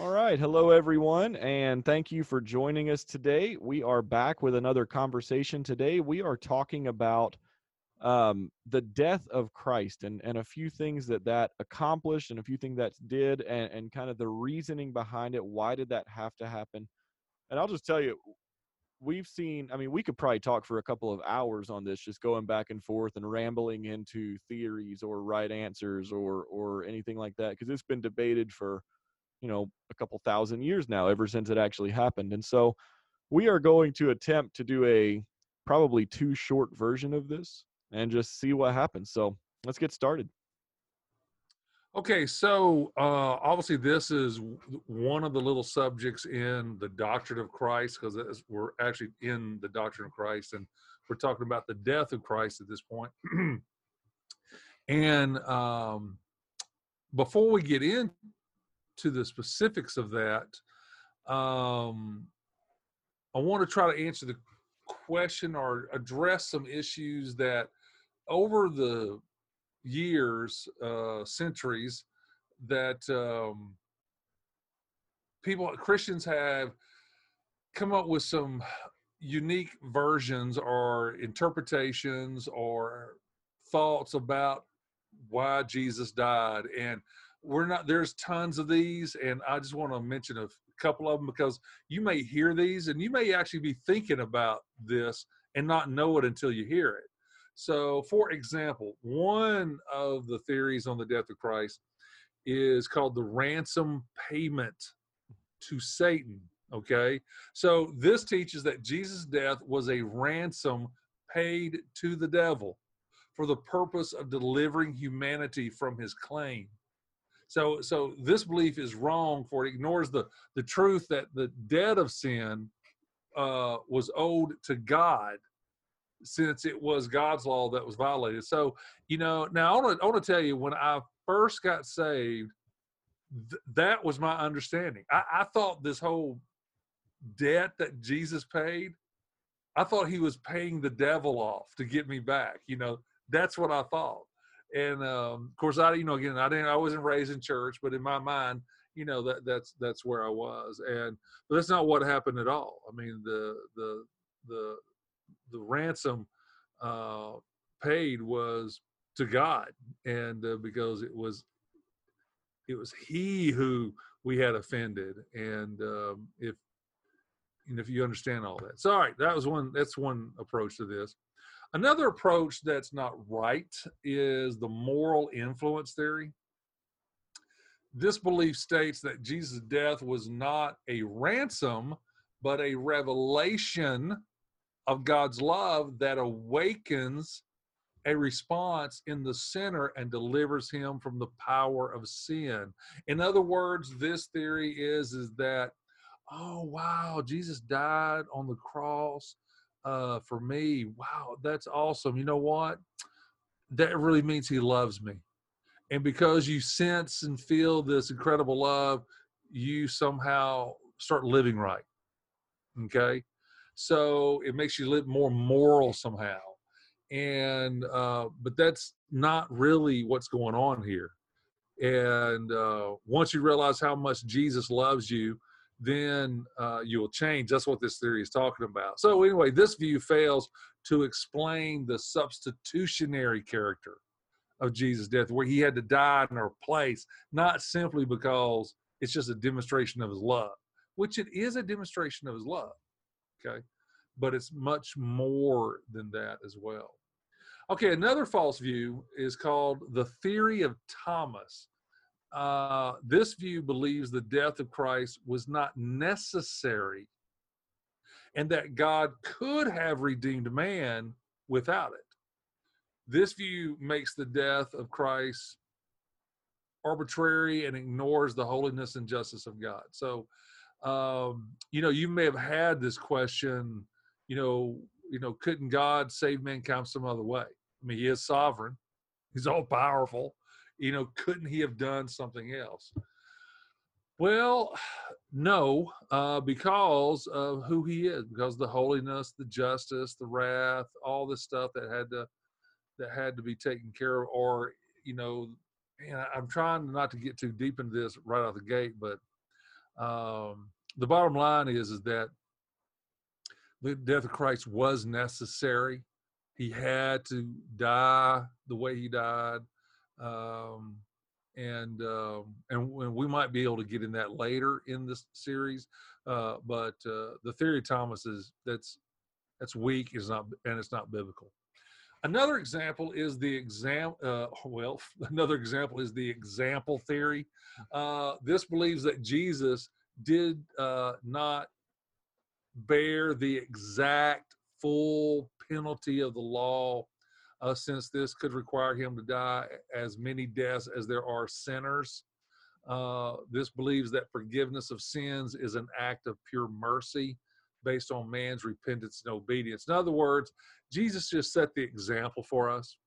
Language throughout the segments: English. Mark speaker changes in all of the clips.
Speaker 1: All right. Hello, everyone, and thank you for joining us today. We are back with another conversation today. We are talking about um, the death of Christ and, and a few things that that accomplished and a few things that did and, and kind of the reasoning behind it. Why did that have to happen? And I'll just tell you, we've seen, I mean, we could probably talk for a couple of hours on this, just going back and forth and rambling into theories or right answers or, or anything like that, because it's been debated for – you know a couple thousand years now ever since it actually happened and so we are going to attempt to do a probably too short version of this and just see what happens so let's get started.
Speaker 2: Okay so uh, obviously this is one of the little subjects in the doctrine of christ because we're actually in the doctrine of christ and we're talking about the death of christ at this point. And um, before we get in to the specifics of that, um, I want to try to answer the question or address some issues that over the years, uh, centuries, that um, people, Christians have come up with some unique versions or interpretations or thoughts about why Jesus died. And we're not there's tons of these and i just want to mention a couple of them because you may hear these and you may actually be thinking about this and not know it until you hear it. So for example one of the theories on the death of christ is called the ransom payment to satan okay? So this teaches that jesus death was a ransom paid to the devil for the purpose of delivering humanity from his claim so, so this belief is wrong for it ignores the the truth that the debt of sin uh, was owed to God, since it was God's law that was violated. So, you know, now I want to tell you when I first got saved, th- that was my understanding. I, I thought this whole debt that Jesus paid, I thought he was paying the devil off to get me back. You know, that's what I thought and um, of course, I you know again I didn't I wasn't raised in church, but in my mind, you know that that's that's where I was, and but that's not what happened at all. I mean the the the the ransom uh, paid was to God, and uh, because it was it was He who we had offended, and um, if and if you understand all that, so all right, that was one. That's one approach to this. Another approach that's not right is the moral influence theory. This belief states that Jesus' death was not a ransom, but a revelation of God's love that awakens a response in the sinner and delivers him from the power of sin. In other words, this theory is is that oh wow, Jesus died on the cross uh, for me, wow, that's awesome. You know what? That really means he loves me. And because you sense and feel this incredible love, you somehow start living right. Okay. So it makes you live more moral somehow. And, uh, but that's not really what's going on here. And uh, once you realize how much Jesus loves you, then uh, you will change. That's what this theory is talking about. So, anyway, this view fails to explain the substitutionary character of Jesus' death, where he had to die in our place, not simply because it's just a demonstration of his love, which it is a demonstration of his love, okay? But it's much more than that as well. Okay, another false view is called the theory of Thomas. Uh, this view believes the death of Christ was not necessary and that God could have redeemed man without it. This view makes the death of Christ arbitrary and ignores the holiness and justice of God. So, um, you know, you may have had this question, you know, you know, couldn't God save mankind some other way? I mean, He is sovereign, He's all powerful you know, couldn't he have done something else? Well, no, uh, because of who he is, because the holiness, the justice, the wrath, all this stuff that had to that had to be taken care of, or you know, and I'm trying not to get too deep into this right out the gate, but Um, the bottom line is is that the death of Christ was necessary. He had to die the way he died, um, and um, and we might be able to get in that later in this series. Uh, but uh, the theory of Thomas is that's that's weak is not and it's not biblical. Another example is the exam. Uh, well, another example is the example theory. Uh, this believes that Jesus did uh, not bear the exact full penalty of the law, uh, since this could require him to die as many deaths as there are sinners. Uh, this believes that forgiveness of sins is an act of pure mercy based on man's repentance and obedience. In other words, Jesus just set the example for us.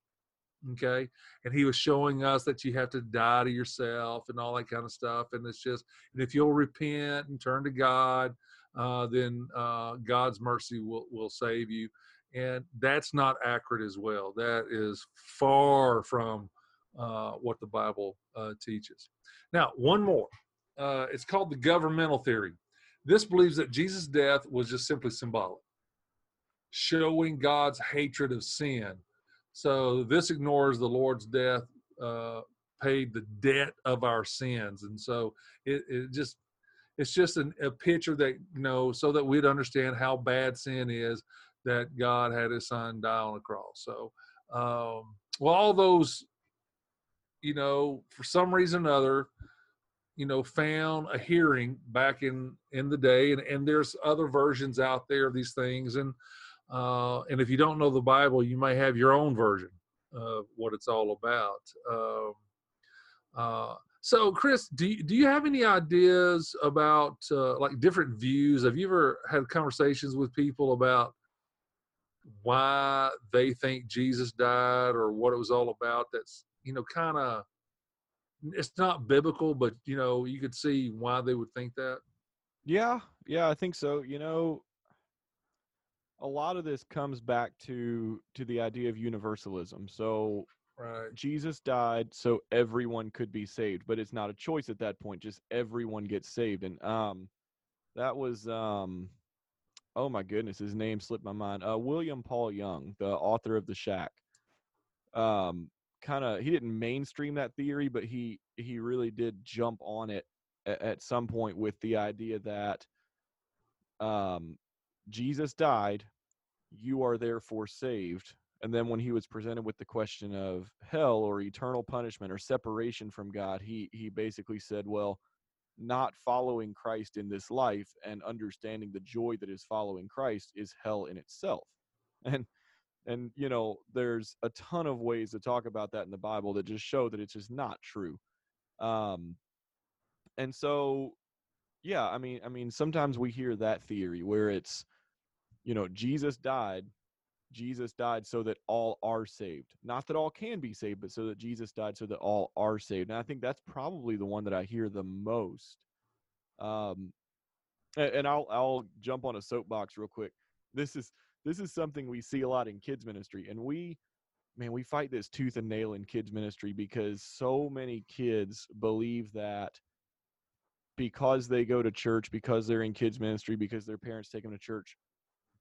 Speaker 2: Okay. And he was showing us that you have to die to yourself and all that kind of stuff. And it's just, and if you'll repent and turn to God, uh, then uh, God's mercy will, will save you. And that's not accurate as well. That is far from uh, what the Bible uh, teaches. Now, one more. Uh, it's called the governmental theory. This believes that Jesus' death was just simply symbolic, showing God's hatred of sin. So this ignores the Lord's death uh, paid the debt of our sins, and so it, it just it's just an, a picture that you know so that we'd understand how bad sin is that God had His Son die on a cross. So, um, well, all those, you know, for some reason or other, you know found a hearing back in in the day and, and there's other versions out there of these things. And uh, and if you don't know the bible you may have your own version of what it's all about. Um, uh, so chris do you, do you have any ideas about uh, like different views? Have you ever had conversations with people about why they think jesus died or what it was all about that's you know kind of it's not biblical, but you know, you could see why they would think that.
Speaker 1: Yeah, yeah, I think so. You know, a lot of this comes back to to the idea of universalism. So
Speaker 2: right.
Speaker 1: Jesus died so everyone could be saved, but it's not a choice at that point. Just everyone gets saved, and um, that was um, oh my goodness, his name slipped my mind. Uh, William Paul Young, the author of the Shack. Um, kind of he didn't mainstream that theory, but he he really did jump on it at, at some point with the idea that um, Jesus died, you are therefore saved. And then when he was presented with the question of hell or eternal punishment or separation from God, he he basically said, well, not following Christ in this life and understanding the joy that is following Christ is hell in itself. And and you know there's a ton of ways to talk about that in the bible that just show that it's just not true um and so yeah i mean i mean sometimes we hear that theory where it's you know jesus died jesus died so that all are saved. Not that all can be saved but so that jesus died so that all are saved. And i think that's probably the one that i hear the most. Um and, i'll i'll jump on a soapbox real quick. This is this is something we see a lot in kids ministry and we man we fight this tooth and nail in kids ministry because so many kids believe that because they go to church because they're in kids ministry because their parents take them to church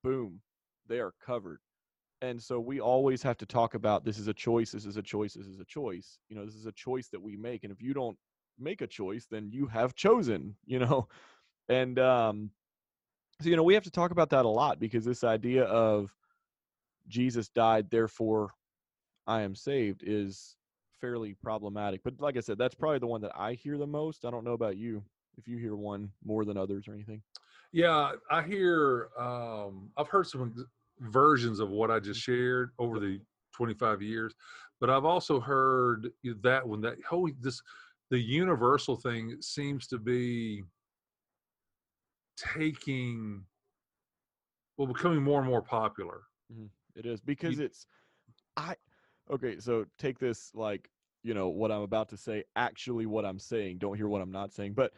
Speaker 1: boom they are covered and so we always have to talk about this is a choice this is a choice this is a choice you know this is a choice that we make and if you don't make a choice then you have chosen you know? And um so you know we have to talk about that a lot because this idea of jesus died therefore i am saved is fairly problematic but like i said that's probably the one that i hear the most i don't know about you if you hear one more than others or anything.
Speaker 2: Yeah i hear um i've heard some versions of what i just mm-hmm. shared over the 25 years but i've also heard that one that whole this the universal thing seems to be taking well becoming more and more popular
Speaker 1: mm-hmm. it is because you, it's i okay so take this like you know what i'm about to say actually what i'm saying don't hear what i'm not saying but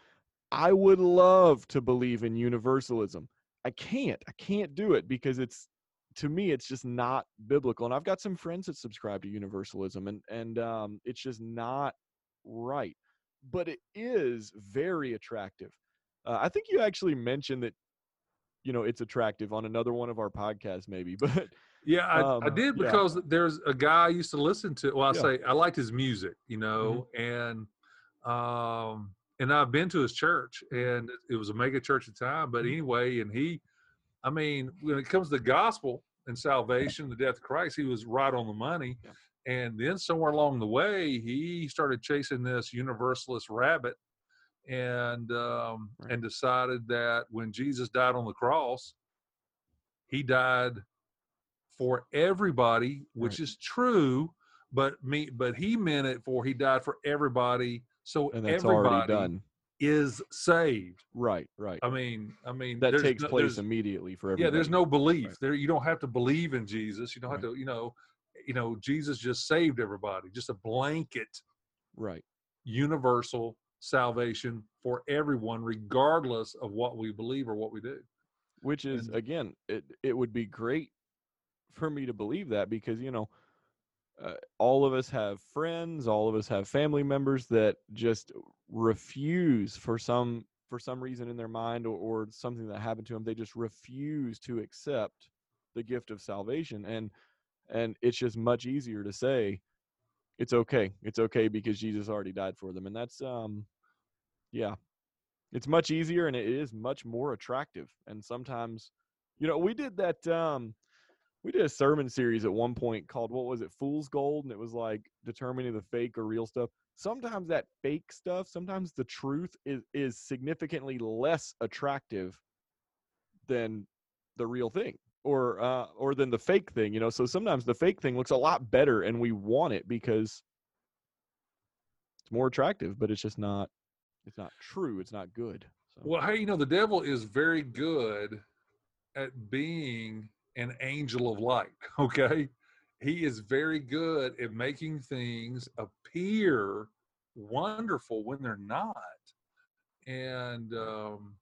Speaker 1: i would love to believe in universalism i can't i can't do it because it's to me it's just not biblical and i've got some friends that subscribe to universalism and and um, it's just not right but it is very attractive Uh, I think you actually mentioned that, you know, it's attractive on another one of our podcasts, maybe. But
Speaker 2: Yeah, I, I
Speaker 1: Um,
Speaker 2: did
Speaker 1: yeah.
Speaker 2: because there's a guy I used to listen to. Well, I
Speaker 1: Yeah.
Speaker 2: say I liked his music, you know,
Speaker 1: Mm-hmm.
Speaker 2: and um, and I've been to his church, and it was a mega church at the time. But
Speaker 1: Mhm.
Speaker 2: anyway, and he, I mean, when it comes to the gospel and salvation, the death of Christ, he was right on the money.
Speaker 1: Yeah.
Speaker 2: And then somewhere along the way, he started chasing this universalist rabbit, and um,
Speaker 1: Right.
Speaker 2: and decided that when Jesus died on the cross, he died for everybody, which
Speaker 1: Right.
Speaker 2: is true, but me but he meant it for he died for everybody, so
Speaker 1: and that's
Speaker 2: everybody
Speaker 1: already done.
Speaker 2: Is saved.
Speaker 1: Right, right.
Speaker 2: I mean, I mean
Speaker 1: that takes
Speaker 2: no-
Speaker 1: place immediately for everybody.
Speaker 2: yeah, there's no belief
Speaker 1: Right.
Speaker 2: there. You don't have to believe in Jesus. You don't have to, you know, you know, Jesus just saved everybody. Just a blanket
Speaker 1: right.
Speaker 2: universal salvation for everyone, regardless of what we believe or what we do.
Speaker 1: Which is
Speaker 2: And-
Speaker 1: again, it it would be great for me to believe that because you know, uh, all of us have friends, all of us have family members that just refuse for some for some reason in their mind or, or something that happened to them, they just refuse to accept the gift of salvation and and it's just much easier to say it's okay it's okay because jesus already died for them and that's um yeah. It's much easier and it is much more attractive and sometimes you know we did that um we did a sermon series at one point called what was it fool's gold and it was like determining the fake or real stuff sometimes that fake stuff sometimes the truth is is significantly less attractive than the real thing or uh or than the fake thing you know so sometimes the fake thing looks a lot better and we want it because it's more attractive but it's just not it's not true it's not good so
Speaker 2: Well, hey, you know, the devil is very good at being an angel of light. Okay. He is very good at making things appear wonderful when they're not. And, um,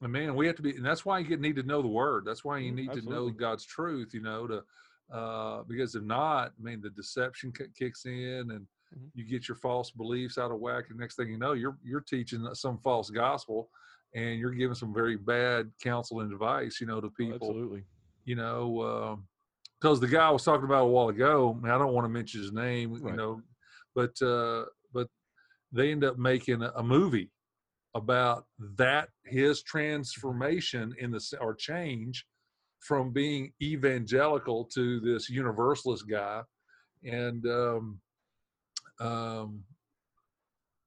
Speaker 2: and man, we have to be, and that's why you need to know the word. That's why you
Speaker 1: Mhm,
Speaker 2: need to know. God's truth, you know, to, uh, because if not, I mean, the deception ki- kicks in and
Speaker 1: Mhm.
Speaker 2: you get your false beliefs out of whack. And next thing you know, you're, you're teaching some false gospel and you're giving some very bad counsel and advice, you know, to
Speaker 1: Oh,
Speaker 2: people,
Speaker 1: absolutely
Speaker 2: you know, because the guy I was talking about a while ago, I don't want to mention his name, you know, but, uh, but they end up making a, movie about that his transformation in the or change from being evangelical to this universalist guy. And um um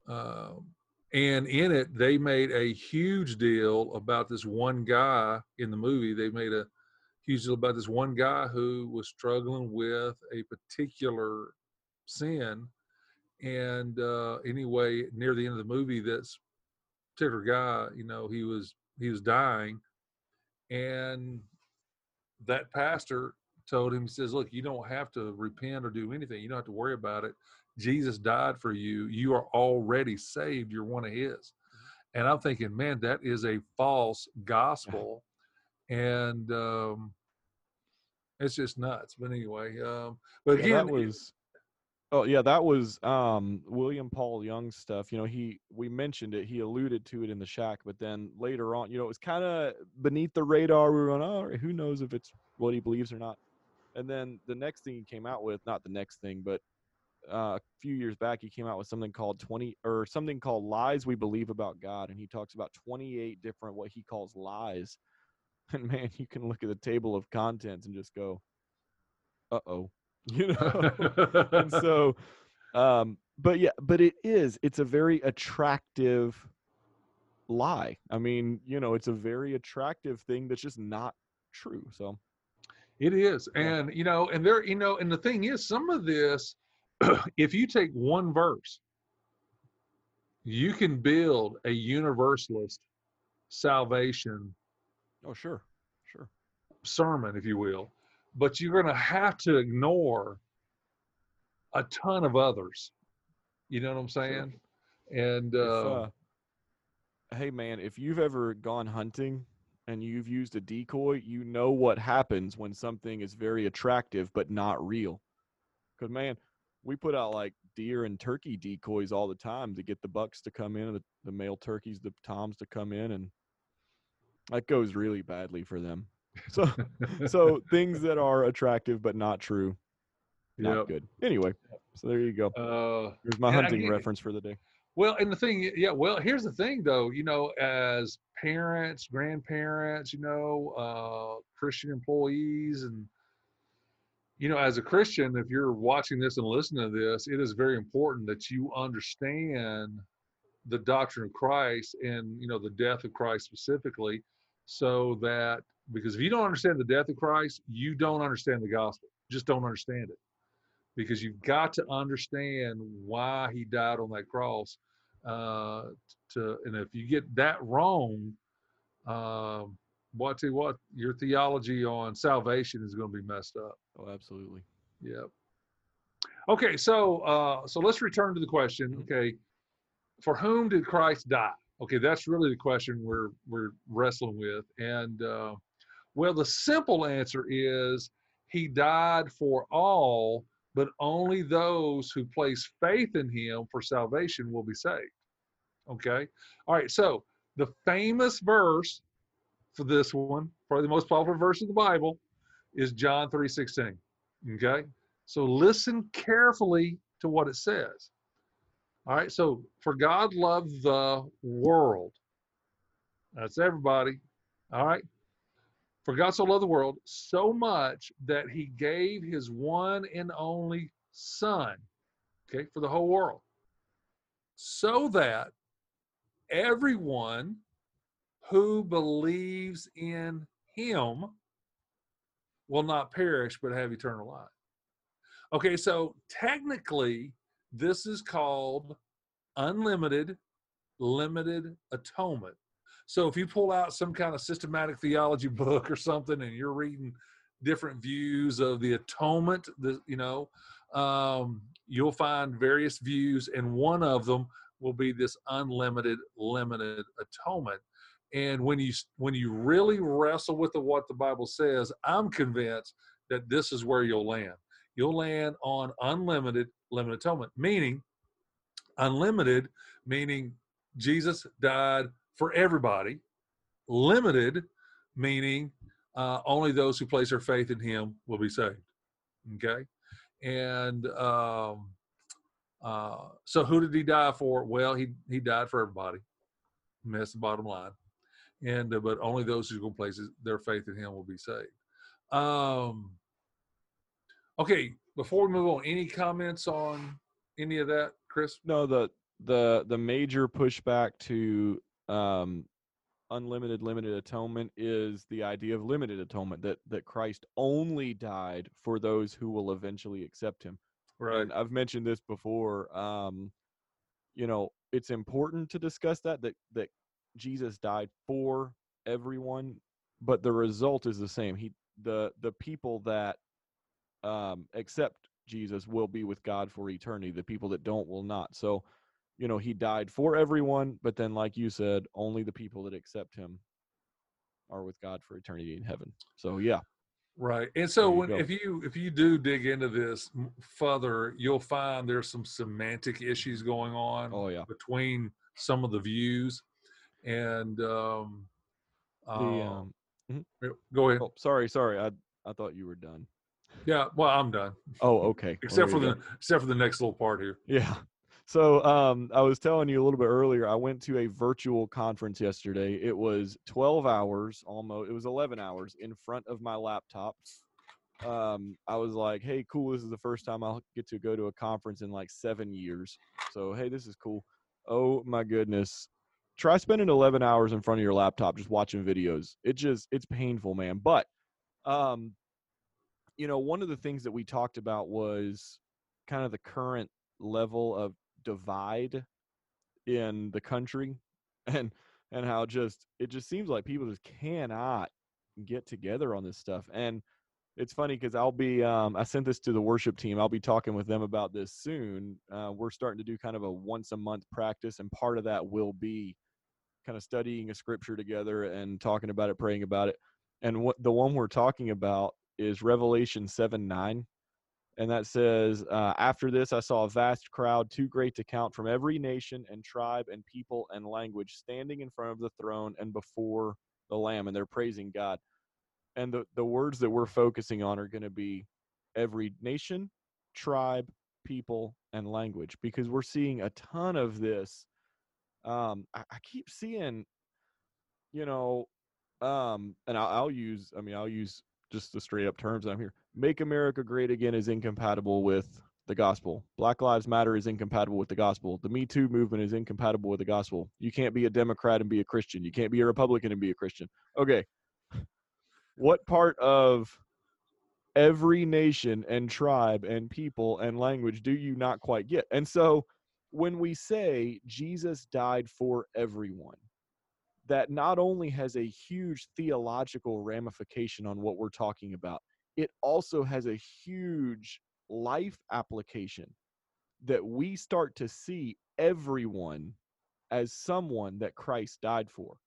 Speaker 2: um and in it they made a huge deal about this one guy in the movie. They made a huge deal about this one guy who was struggling with a particular sin and uh anyway near the end of the movie this particular guy you know he was he was dying and that pastor told him he says look you don't have to repent or do anything. You don't have to worry about it. Jesus died for you. You are already saved. You're one of his. And i'm thinking man that is a false gospel and um it's just nuts but anyway um but
Speaker 1: Yeah,
Speaker 2: again
Speaker 1: that was oh yeah that was um william paul young's stuff you know he we mentioned it he alluded to it in the shack but then later on you know it was kind of beneath the radar we were going oh who knows if it's what he believes or not? And then the next thing he came out with not the next thing but uh, a few years back he came out with something called 20 or something called lies we believe about god and he talks about 28 different what he calls lies and man you can look at the table of contents and just go uh-oh you know? And so um but yeah but it is it's a very attractive lie. I mean you know it's a very attractive thing that's just not true so.
Speaker 2: It is. And, you know, and there, you know, and the thing is, some of this, if you take one verse, you can build a universalist salvation
Speaker 1: oh sure sure
Speaker 2: sermon, if you will, but you're going to have to ignore a ton of others. You know what I'm saying? And,
Speaker 1: If,
Speaker 2: uh,
Speaker 1: uh, hey man if you've ever gone hunting and you've used a decoy you know what happens when something is very attractive but not real because man we put out like deer and turkey decoys all the time to get the bucks to come in, the, the male turkeys, the toms to come in, and that goes really badly for them. So, so things that are attractive but not true, not
Speaker 2: Yep.
Speaker 1: good. Anyway, so there you go.
Speaker 2: Uh,
Speaker 1: Here's my hunting
Speaker 2: get-
Speaker 1: reference for the day.
Speaker 2: Well, and the thing, yeah, well, here's the thing though, you know, as parents, grandparents, you know, uh, Christian employees, and, you know, as a Christian, if you're watching this and listening to this, it is very important that you understand the doctrine of Christ and, you know, the death of Christ specifically, so that, because if you don't understand the death of Christ, you don't understand the gospel. Just don't understand it because you've got to understand why he died on that cross. Uh, to and if you get that wrong, um, tell you what, your theology on salvation is going to be messed up.
Speaker 1: Oh, absolutely.
Speaker 2: Yep. Okay, so uh, so let's return to the question.
Speaker 1: Mhm.
Speaker 2: Okay, for whom did Christ die? Okay, that's really the question we're we're wrestling with, and uh, well, the simple answer is he died for all, but only those who place faith in him for salvation will be saved. Okay, all right. So the famous verse for this one, probably the most popular verse in the Bible, is John three sixteen. Okay. So listen carefully to what it says. All right. So for God loved the world. That's everybody. All right. For God so loved the world so much that he gave his one and only son. Okay. For the whole world. So that everyone who believes in him will not perish but have eternal life. Okay, so technically, this is called unlimited, limited atonement. So if you pull out some kind of systematic theology book or something and you're reading different views of the atonement, the, you know, um, you'll find various views, and one of them will be this unlimited, limited atonement. And when you when you really wrestle with the, what the Bible says, I'm convinced that this is where you'll land. You'll land on unlimited, limited atonement, meaning unlimited, meaning Jesus died for everybody. Limited, meaning uh, only those who place their faith in Him will be saved. Okay, and um, uh, so who did He die for? Well, He He died for everybody. And that's the bottom line and uh, but only those who go places their faith in him will be saved um okay before we move on any comments on any of that chris
Speaker 1: No, the the the major pushback to um, unlimited limited atonement is the idea of limited atonement that that Christ only died for those who will eventually accept him.
Speaker 2: right
Speaker 1: And I've mentioned this before. Um, you know, it's important to discuss that that that Jesus died for everyone, but the result is the same. He the the people that um, accept Jesus will be with God for eternity. The people that don't will not. So, you know, he died for everyone, but then, like you said, only the people that accept him are with God for eternity in heaven. So, yeah,
Speaker 2: right and so when
Speaker 1: go.
Speaker 2: if you if you do dig into this further you'll find there's some semantic issues going on
Speaker 1: oh yeah.
Speaker 2: between some of the views and um,
Speaker 1: The
Speaker 2: uh,
Speaker 1: um,
Speaker 2: go ahead
Speaker 1: oh, sorry, sorry, I I thought you were done.
Speaker 2: Yeah well i'm done
Speaker 1: Oh, okay.
Speaker 2: Except
Speaker 1: there
Speaker 2: for the
Speaker 1: go.
Speaker 2: except for the next little part here
Speaker 1: Yeah. So um, I was telling you a little bit earlier. I went to a virtual conference yesterday. It was 12 hours almost. It was 11 hours in front of my laptop. Um, I was like, "Hey, cool! This is the first time I'll get to go to a conference in like seven years. So hey, this is cool." Oh my goodness! Try spending 11 hours in front of your laptop just watching videos. It just it's painful, man. But um, you know, one of the things that we talked about was kind of the current level of divide in the country and and how just it just seems like people just cannot get together on this stuff and it's funny because i'll be um, i sent this to the worship team i'll be talking with them about this soon uh, we're starting to do kind of a once a month practice and part of that will be kind of studying a scripture together and talking about it praying about it and what the one we're talking about is revelation 7 9 and that says, uh, After this, I saw a vast crowd, too great to count, from every nation and tribe and people and language, standing in front of the throne and before the Lamb, and they're praising God. And the, the words that we're focusing on are going to be every nation, tribe, people, and language, because we're seeing a ton of this. Um, I, I keep seeing, you know, um, and I'll, I'll use, I mean, I'll use just the straight up terms I'm here. Make America Great Again is incompatible with the gospel. Black Lives Matter is incompatible with the gospel. The Me Too movement is incompatible with the gospel. You can't be a Democrat and be a Christian. You can't be a Republican and be a Christian. Okay. What part of every nation and tribe and people and language do you not quite get? And so when we say Jesus died for everyone, that not only has a huge theological ramification on what we're talking about, it also has a huge life application that we start to see everyone as someone that Christ died for.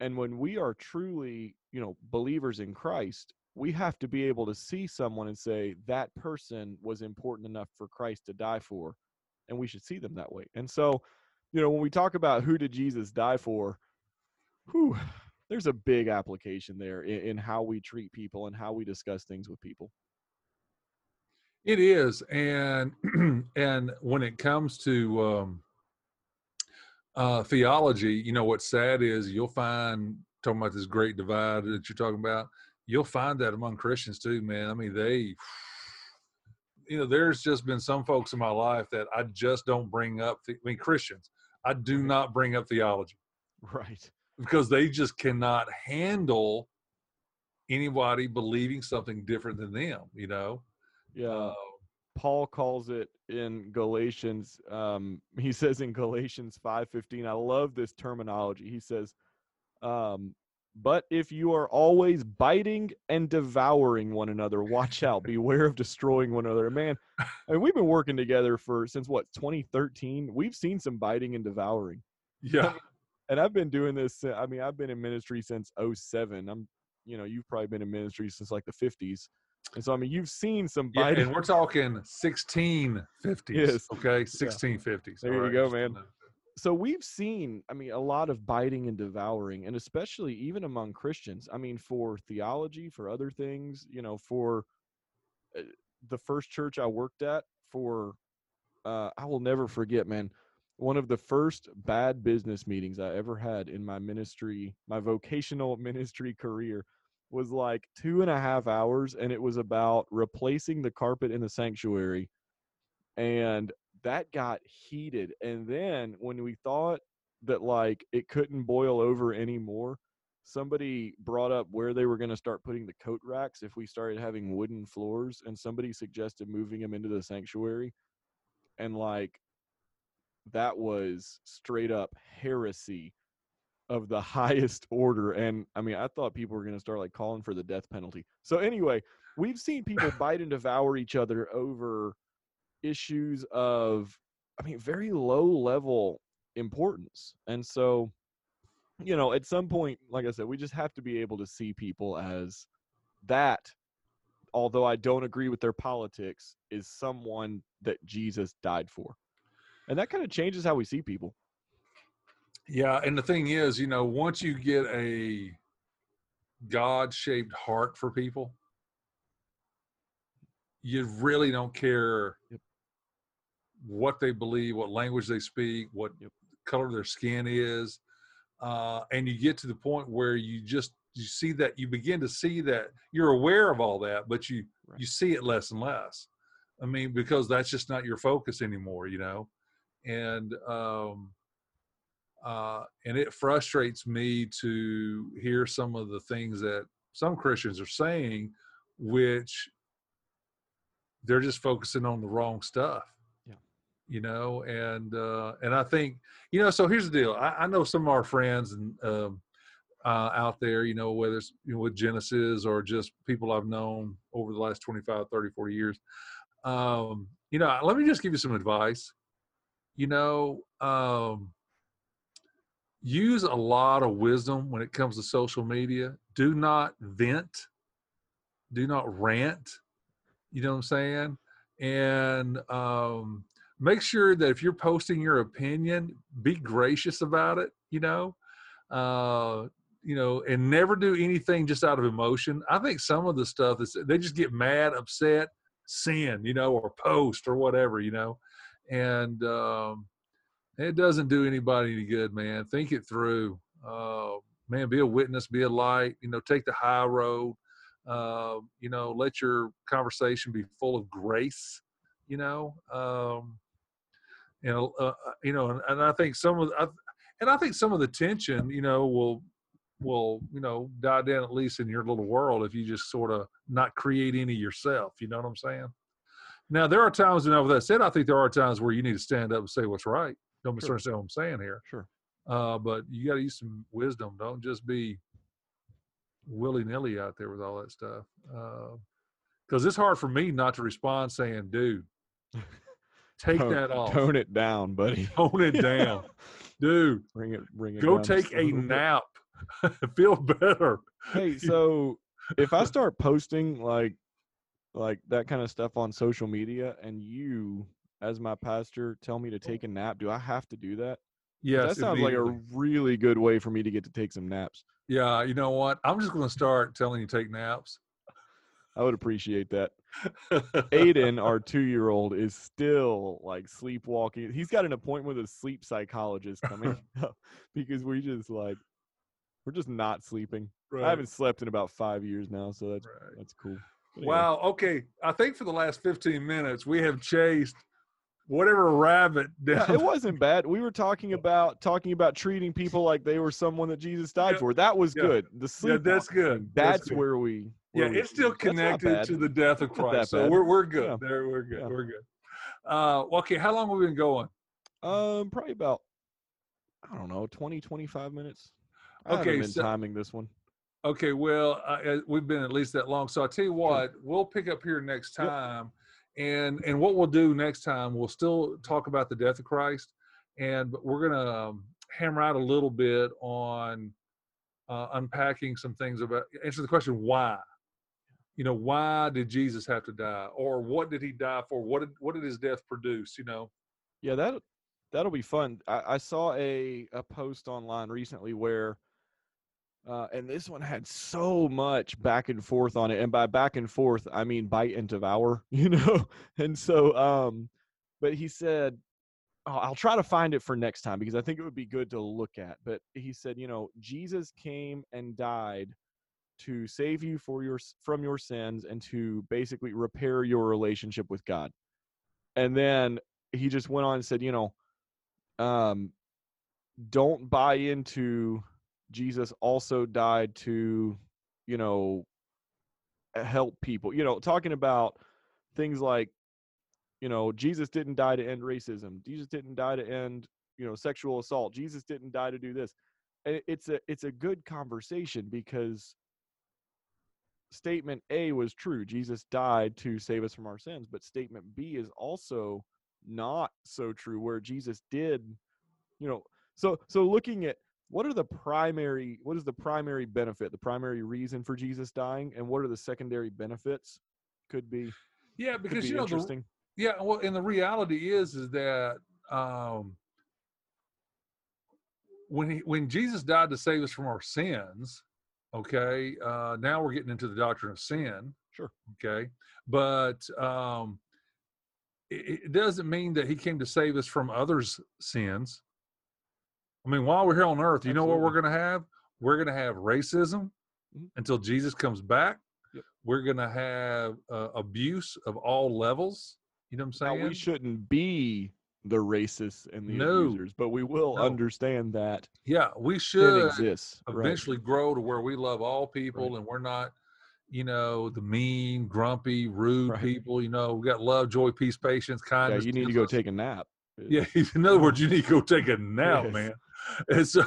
Speaker 1: And when we are truly, you know, believers in Christ, we have to be able to see someone and say that person was important enough for Christ to die for, and we should see them that way. And so, you know, when we talk about who did Jesus die for, whew, there's a big application there in, in how we treat people and how we discuss things with people.
Speaker 2: It is, and and when it comes to um, uh, theology, you know what's sad is you'll find talking about this great divide that you're talking about. You'll find that among Christians too, man. I mean, they, you know, there's just been some folks in my life that I just don't bring up. The, I mean, Christians, I do not bring up theology.
Speaker 1: Right
Speaker 2: because they just cannot handle anybody believing something different than them you know?
Speaker 1: Yeah. Uh, paul calls it in galatians um he says in galatians 5:15 i love this terminology he says um but if you are always biting and devouring one another watch out beware of destroying one another. Man I mean, we've been working together for since what 2013 we've seen some biting and devouring.
Speaker 2: Yeah
Speaker 1: and I've been doing this. I mean, I've been in ministry since 07. I'm, you know, you've probably been in ministry since like the 50s. And so, I mean, you've seen some
Speaker 2: yeah, and we're talking 1650s. Yes. Okay. 1650s.
Speaker 1: Yeah. There right. you go, man. So we've seen, I mean, a lot of biting and devouring, and especially even among Christians. I mean, for theology, for other things, you know, for uh, the first church I worked at, for, uh, I will never forget, man one of the first bad business meetings I ever had in my ministry, my vocational ministry career was like two and a half hours, and it was about replacing the carpet in the sanctuary. And that got heated. And then when we thought that like it couldn't boil over anymore, somebody brought up where they were going to start putting the coat racks if we started having wooden floors, and somebody suggested moving them into the sanctuary. And like that was straight up heresy of the highest order. And I mean, I thought people were going to start like calling for the death penalty. So, anyway, we've seen people bite and devour each other over issues of, I mean, very low level importance. And so, you know, at some point, like I said, we just have to be able to see people as that, although I don't agree with their politics, is someone that Jesus died for and that kind of changes how we see people
Speaker 2: yeah and the thing is you know once you get a god-shaped heart for people you really don't care yep. what they believe what language they speak what yep. color their skin is uh, and you get to the point where you just you see that you begin to see that you're aware of all that but you right. you see it less and less i mean because that's just not your focus anymore you know and um, uh, and it frustrates me to hear some of the things that some Christians are saying, which they're just focusing on the wrong stuff.
Speaker 1: Yeah.
Speaker 2: You know, and uh, and I think you know. So here's the deal. I, I know some of our friends and um, uh, out there, you know, whether it's you know, with Genesis or just people I've known over the last 25, 30, 40 years. Um, you know, let me just give you some advice you know, um, use a lot of wisdom when it comes to social media. Do not vent. Do not rant. You know what I'm saying? And um, make sure that if you're posting your opinion, be gracious about it. You know, uh, you know, and never do anything just out of emotion. I think some of the stuff is they just get mad, upset, sin, you know, or post or whatever, you know, and um, it doesn't do anybody any good, man. Think it through. Uh, man, be a witness, be a light, you know, take the high road. Uh, you know, let your conversation be full of grace, you know. Um, and, uh, uh, you know, and, and I think some of, I, and I think some of the tension, you know, will, will, you know, die down at least in your little world if you just sort of not create any yourself. You know what I'm saying? Now, there are times, and with that said, I think there are times where you need to stand up and say what's right. Don't
Speaker 1: Sure.
Speaker 2: misunderstand what I'm saying here.
Speaker 1: Sure.
Speaker 2: Uh, but you got to use some wisdom. Don't just be willy nilly out there with all that stuff. Because it's hard for me not to respond saying, dude, take
Speaker 1: Tone-
Speaker 2: that off.
Speaker 1: Tone it down, buddy.
Speaker 2: Tone it down. Dude,
Speaker 1: Bring it, bring it.
Speaker 2: go take a
Speaker 1: bit.
Speaker 2: nap. Feel better.
Speaker 1: Hey, so if I start posting like like that kind of stuff on social media, and you, as my pastor, tell me to oh. take a nap, do I have to do that
Speaker 2: yeah
Speaker 1: that sounds like a really good way for me to get to take some naps.
Speaker 2: Yeah, you know what? I'm just going to start telling you to take naps.
Speaker 1: I would appreciate that. Aiden, our two-year-old, is still like sleepwalking. He's got an appointment with a sleep psychologist coming up because we just like we're just not sleeping. I haven't slept in about five years now, so that's
Speaker 2: Right.
Speaker 1: that's cool. Anyway,
Speaker 2: Wow. Okay. I think for the last 15 minutes, we have chased whatever rabbit down.
Speaker 1: Yeah, it wasn't bad. We were talking about talking about treating people like they were someone that Jesus died
Speaker 2: Yeah,
Speaker 1: for. That was
Speaker 2: yeah.
Speaker 1: good. The sleep.
Speaker 2: that's good.
Speaker 1: That's,
Speaker 2: That's good.
Speaker 1: where we.
Speaker 2: yeah,
Speaker 1: we-
Speaker 2: it's still connected to the death of Christ. So we're, we're good. There, we're good. We're good. Uh, okay. How long have we been going?
Speaker 1: Um, probably about I don't know, 20, 25 minutes. I
Speaker 2: Okay,
Speaker 1: haven't been
Speaker 2: so-
Speaker 1: timing this one.
Speaker 2: Okay, well, uh, we've been at least that long. So I'll tell you what, we'll pick up here next
Speaker 1: Yep.
Speaker 2: time. And and what we'll do next time, we'll still talk about the death of Christ. And but we're going to um, hammer out a little bit on uh, unpacking some things about, answer the question, why? You know, why did Jesus have to die? Or what did he die for? What did, what did his death produce? You know?
Speaker 1: Yeah, that that'll be fun. I, I saw a a post online recently where, uh, and this one had so much back and forth on it, and by back and forth I mean bite and devour, you know. And so, um, but he said, oh, I'll try to find it for next time because I think it would be good to look at. But he said, you know, Jesus came and died to save you for your from your sins and to basically repair your relationship with God. And then he just went on and said, you know, um, don't buy into Jesus also died to, you know, help people. You know, talking about things like, you know, Jesus didn't die to end racism. Jesus didn't die to end, you know, sexual assault. Jesus didn't die to do this. It's a it's a good conversation because statement A was true. Jesus died to save us from our sins, but statement B is also not so true where Jesus did, you know, so so looking at what are the primary what is the primary benefit, the primary reason for Jesus dying and what are the secondary benefits could be
Speaker 2: Yeah, because
Speaker 1: be
Speaker 2: you know, the. Yeah, well, and the reality is, is that um, when he, when Jesus died to save us from our sins, okay, uh, now we're getting into the doctrine of sin.
Speaker 1: Sure.
Speaker 2: Okay, but um, it, it doesn't mean that he came to save us from others' sins. I mean, while we're here on earth, you know what we're going to have? We're going to have racism
Speaker 1: Mhm.
Speaker 2: until Jesus comes back.
Speaker 1: Yep.
Speaker 2: We're going to have uh, abuse of all levels. You know what I'm
Speaker 1: Now,
Speaker 2: saying?
Speaker 1: we shouldn't be the racists and the
Speaker 2: No.
Speaker 1: abusers, but we will
Speaker 2: No.
Speaker 1: understand that
Speaker 2: yeah, we should
Speaker 1: exists. right.
Speaker 2: eventually grow to where we love all people and we're not, you know, the mean, grumpy, rude
Speaker 1: Right.
Speaker 2: people. You know, we got love, joy, peace, patience, kindness.
Speaker 1: Yeah, you need to go take a nap.
Speaker 2: Yeah, in other words, you need to go take a nap,
Speaker 1: Yes.
Speaker 2: man. And so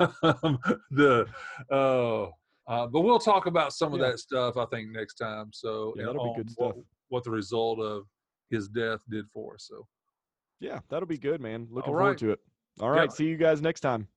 Speaker 2: um, the uh, uh, but we'll talk about some of
Speaker 1: Yeah.
Speaker 2: that stuff I think next time. So
Speaker 1: Yeah, that'll be good
Speaker 2: what,
Speaker 1: stuff.
Speaker 2: what the result of his death did for us. So
Speaker 1: Yeah, that'll be good, man. Looking
Speaker 2: All
Speaker 1: forward to it. All right, Yeah. see you guys next time.